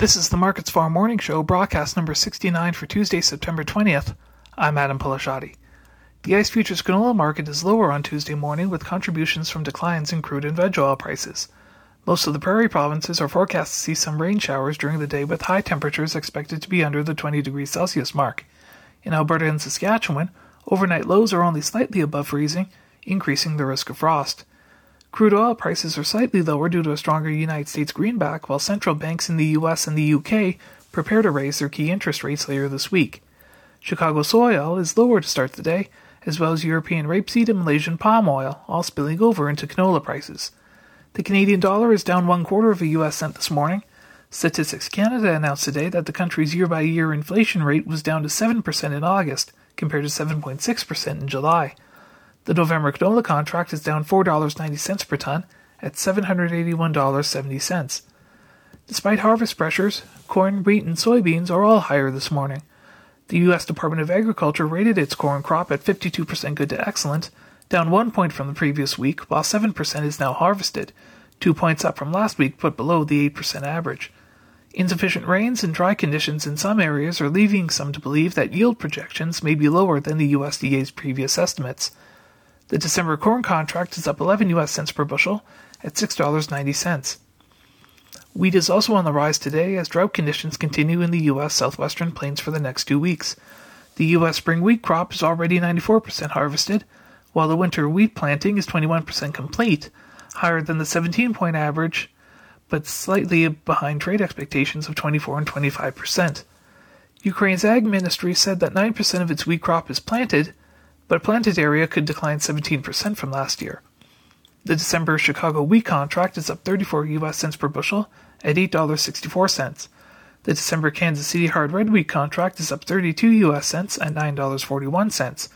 This is the MarketsFarm Morning Show, broadcast number 69 for Tuesday, September 20th. I'm Adam Peleshaty. The ICE futures canola market is lower on Tuesday morning with contributions from declines in crude and veg oil prices. Most of the prairie provinces are forecast to see some rain showers during the day with high temperatures expected to be under the 20 degrees Celsius mark. In Alberta and Saskatchewan, overnight lows are only slightly above freezing, increasing the risk of frost. Crude oil prices are slightly lower due to a stronger United States greenback, while central banks in the US and the UK prepare to raise their key interest rates later this week. Chicago soy oil is lower to start the day, as well as European rapeseed and Malaysian palm oil, all spilling over into canola prices. The Canadian dollar is down one quarter of a US cent this morning. Statistics Canada announced today that the country's year by year inflation rate was down to 7% in August, compared to 7.6% in July. The November canola contract is down $4.90 per ton at $781.70. Despite harvest pressures, corn, wheat, and soybeans are all higher this morning. The U.S. Department of Agriculture rated its corn crop at 52% good to excellent, down one point from the previous week, while 7% is now harvested, two points up from last week but below the 8% average. Insufficient rains and dry conditions in some areas are leaving some to believe that yield projections may be lower than the USDA's previous estimates. The December corn contract is up 11 US cents per bushel at $6.90. Wheat is also on the rise today as drought conditions continue in the U.S. southwestern plains for the next two weeks. The U.S. spring wheat crop is already 94% harvested, while the winter wheat planting is 21% complete, higher than the 17 point average, but slightly behind trade expectations of 24 and 25%. Ukraine's ag ministry said that 9% of its wheat crop is planted, but planted area could decline 17% from last year. The December Chicago wheat contract is up 34 US cents per bushel at $8.64. The December Kansas City hard red wheat contract is up 32 US cents at $9.41.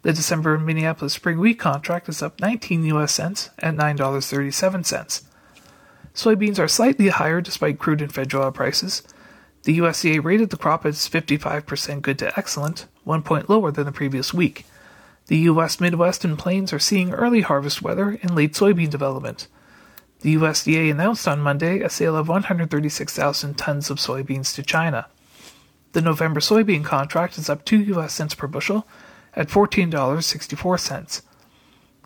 The December Minneapolis spring wheat contract is up 19 US cents at $9.37. Soybeans are slightly higher despite crude and veg oil prices. The USDA rated the crop as 55% good to excellent, one point lower than the previous week. The U.S. Midwest and Plains are seeing early harvest weather and late soybean development. The USDA announced on Monday a sale of 136,000 tons of soybeans to China. The November soybean contract is up 2 US cents per bushel at $14.64.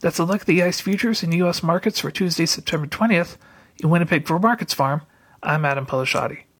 That's a look at the ICE futures in U.S. markets for Tuesday, September 20th. In Winnipeg for MarketsFarm, I'm Adam Peleshaty.